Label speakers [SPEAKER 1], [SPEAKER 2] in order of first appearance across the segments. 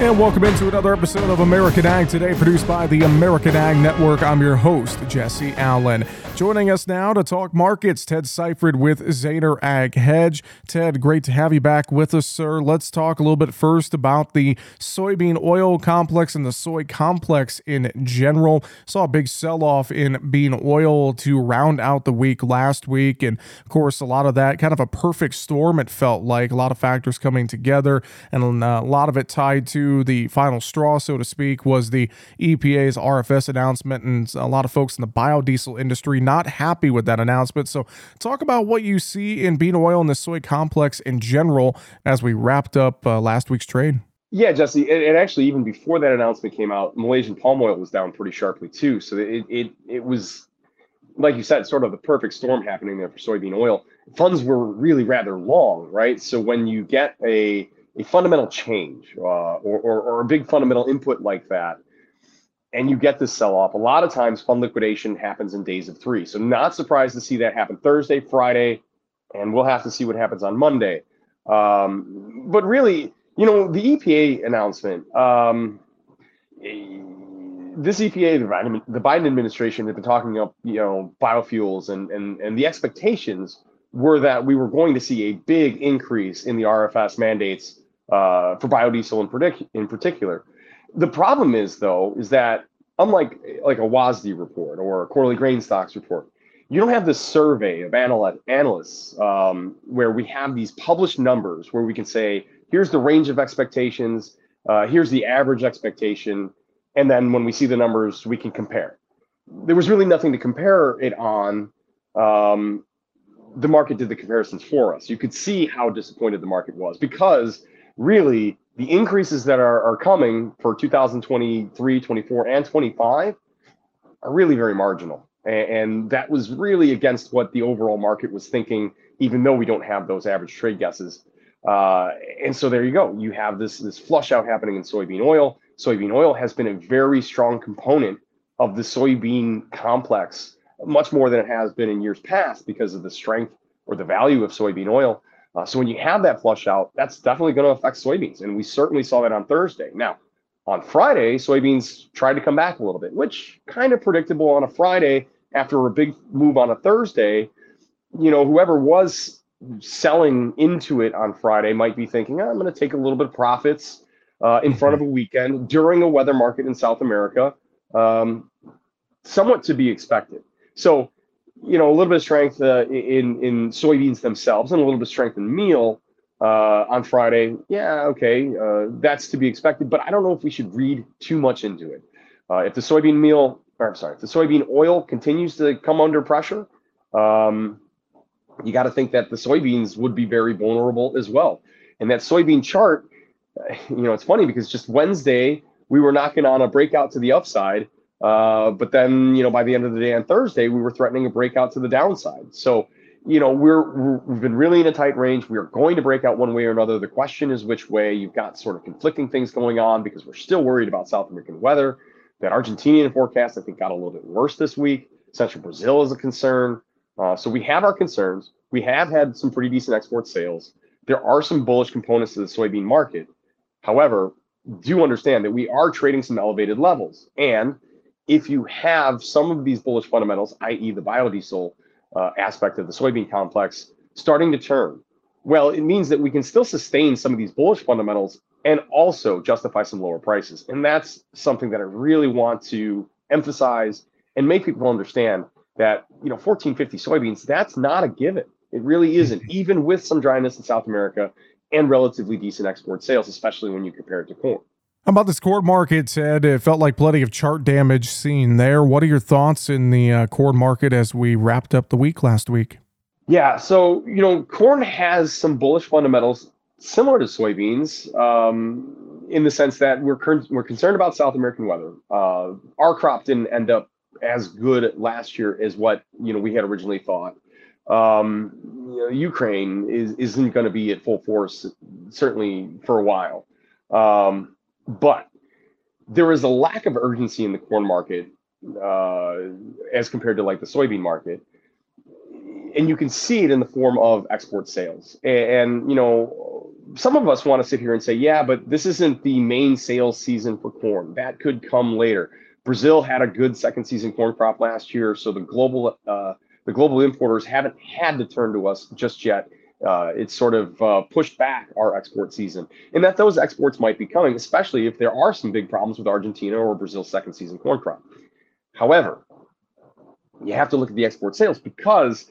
[SPEAKER 1] And welcome into another episode of American Ag Today, produced by the American Ag Network. I'm your host, Jesse Allen. Joining us now to talk markets, Ted Seifried with Zaner Ag Hedge. Ted, great to have you back with us, sir. Let's talk a little bit first about the soybean oil complex and the soy complex in general. Saw a big sell off in bean oil to round out the week last week. And of course, a lot of that kind of a perfect storm, it felt like. A lot of factors coming together, and uh, a lot of it tied to the final straw, so to speak, was the EPA's RFS announcement. And a lot of folks in the biodiesel industry not happy with that announcement. So, talk about what you see in bean oil and the soy complex in general as we wrapped up uh, last week's trade.
[SPEAKER 2] Yeah, Jesse, and, actually, even before that announcement came out, Malaysian palm oil was down pretty sharply too. So it it it was, like you said, sort of the perfect storm happening there for soybean oil. Funds were really rather long, right? So when you get a a fundamental change uh, or, or, or a big fundamental input like that, and you get this sell off. A lot of times, fund liquidation happens in days of three. So, not surprised to see that happen Thursday, Friday, and we'll have to see what happens on Monday. Um, but really, you know, the EPA announcement, um, this EPA, the Biden, the Biden administration had been talking up, you know, biofuels, and and and the expectations were that we were going to see a big increase in the RFS mandates uh, for biodiesel in, in particular. The problem is, though, is that unlike like a WASDE report or a quarterly grain stocks report, you don't have this survey of analy- analysts um, where we have these published numbers where we can say, here's the range of expectations, uh, here's the average expectation, and then when we see the numbers, we can compare. There was really nothing to compare it on. Um, the market did the comparisons for us. You could see how disappointed the market was because really the increases that are, are coming for 2023, 24, and 25 are really very marginal. And, and that was really against what the overall market was thinking, even though we don't have those average trade guesses. Uh, and so there you go. You have this this flush out happening in soybean oil. Soybean oil has been a very strong component of the soybean complex, much more than it has been in years past because of the strength or the value of soybean oil. Uh, so when you have that flush out, that's definitely going to affect soybeans. And we certainly saw that on Thursday. Now, on Friday, soybeans tried to come back a little bit, which kind of predictable on a Friday after a big move on a Thursday. You know, whoever was selling into it on Friday might be thinking, oh, I'm going to take a little bit of profits uh, in front of a weekend during a weather market in South America. Um, somewhat to be expected. So you know, a little bit of strength uh, in in soybeans themselves and a little bit of strength in meal uh, on Friday. Yeah, okay, uh, that's to be expected. But I don't know if we should read too much into it. Uh, if the soybean meal, or I'm sorry, if the soybean oil continues to come under pressure, um, you got to think that the soybeans would be very vulnerable as well. And that soybean chart, you know, it's funny because just Wednesday we were knocking on a breakout to the upside uh, but then, you know, by the end of the day on Thursday, we were threatening a breakout to the downside. So, you know, we're we've been really in a tight range. We are going to break out one way or another. The question is which way. You've got sort of conflicting things going on because we're still worried about South American weather. That Argentinian forecast, I think, got a little bit worse this week. Central Brazil is a concern. Uh, so we have our concerns. We have had some pretty decent export sales. There are some bullish components to the soybean market. However, do understand that we are trading some elevated levels. And if you have some of these bullish fundamentals, i.e., the biodiesel uh, aspect of the soybean complex, starting to turn, well, it means that we can still sustain some of these bullish fundamentals and also justify some lower prices. And that's something that I really want to emphasize and make people understand that, you know, 1450 soybeans, that's not a given. It really isn't, even with some dryness in South America and relatively decent export sales, especially when you compare it to corn.
[SPEAKER 1] About this corn market, Ted? It felt like plenty of chart damage seen there. What are your thoughts in the uh, corn market as we wrapped up the week last week?
[SPEAKER 2] Yeah, so you know, corn has some bullish fundamentals similar to soybeans, um, in the sense that we're we're concerned about South American weather. Uh, our crop didn't end up as good last year as what you know we had originally thought. Um, you know, Ukraine is isn't going to be at full force certainly for a while. Um, but there is a lack of urgency in the corn market uh, as compared to like the soybean market. And you can see it in the form of export sales. And, and, you know, some of us want to sit here and say, yeah, but this isn't the main sales season for corn. That could come later. Brazil had a good second season corn crop last year, so the global uh, the global importers haven't had to turn to us just yet. Uh, it's sort of uh, pushed back our export season, and that those exports might be coming, especially if there are some big problems with Argentina or Brazil's second season corn crop. However, you have to look at the export sales because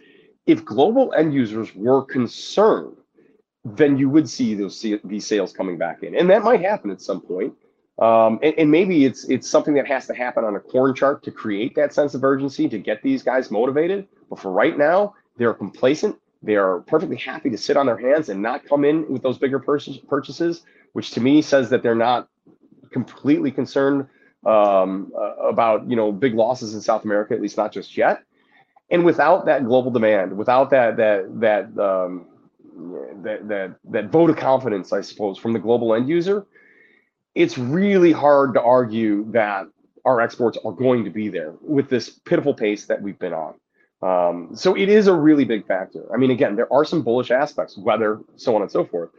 [SPEAKER 2] if global end users were concerned, then you would see those these sales coming back in, and that might happen at some point. Um, and, and, maybe it's it's something that has to happen on a corn chart to create that sense of urgency to get these guys motivated. But for right now, they're complacent. They are perfectly happy to sit on their hands and not come in with those bigger purchases, which to me says that they're not completely concerned um, about you know big losses in South America, at least not just yet. And without that global demand, without that that that um, that that that vote of confidence, I suppose, from the global end user, it's really hard to argue that our exports are going to be there with this pitiful pace that we've been on. Um, so it is a really big factor. I mean, again, there are some bullish aspects, weather, so on and so forth.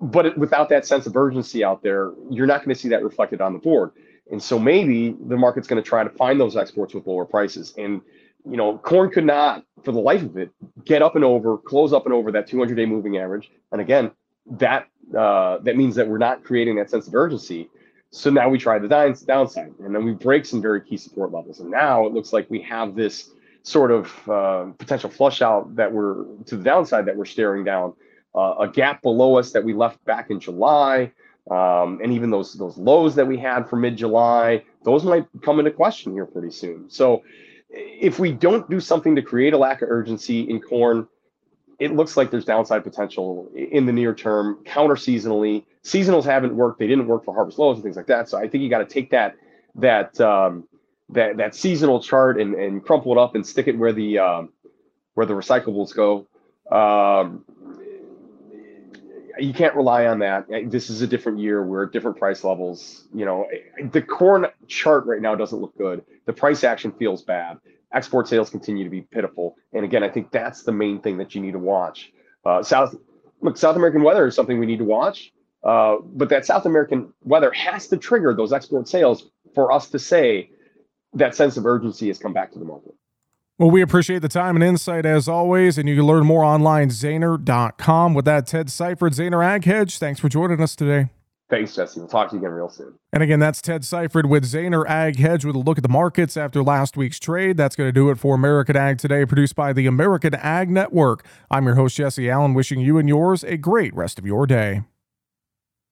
[SPEAKER 2] But it, without that sense of urgency out there, you're not going to see that reflected on the board. And so maybe the market's going to try to find those exports with lower prices. And you know, corn could not, for the life of it, get up and over, close up and over that 200-day moving average. And again, that uh, that means that we're not creating that sense of urgency. So now we try the downside, and then we break some very key support levels. And now it looks like we have this sort of uh, potential flush out that we're to the downside that we're staring down, uh, a gap below us that we left back in July, um, and even those those lows that we had for mid July, those might come into question here pretty soon. So if we don't do something to create a lack of urgency in corn, it looks like there's downside potential in the near term, counter seasonally. Seasonals haven't worked; they didn't work for harvest lows and things like that. So I think you got to take that that um, that that seasonal chart and and crumple it up and stick it where the um, where the recyclables go. Um, you can't rely on that. This is a different year. We're at different price levels. You know, the corn chart right now doesn't look good. The price action feels bad export sales continue to be pitiful. And again, I think that's the main thing that you need to watch. Uh, South look, South American weather is something we need to watch, uh, but that South American weather has to trigger those export sales for us to say that sense of urgency has come back to the market.
[SPEAKER 1] Well, we appreciate the time and insight as always, and you can learn more online, Zaner.com. With that, Ted Seifried, Zaner Ag Hedge, thanks for joining us today.
[SPEAKER 2] Thanks, Jesse. We'll talk to you again real soon.
[SPEAKER 1] And again, that's Ted Seifried with Zaner Ag Hedge with a look at the markets after last week's trade. That's going to do it for American Ag Today, produced by the American Ag Network. I'm your host, Jesse Allen, wishing you and yours a great rest of your day.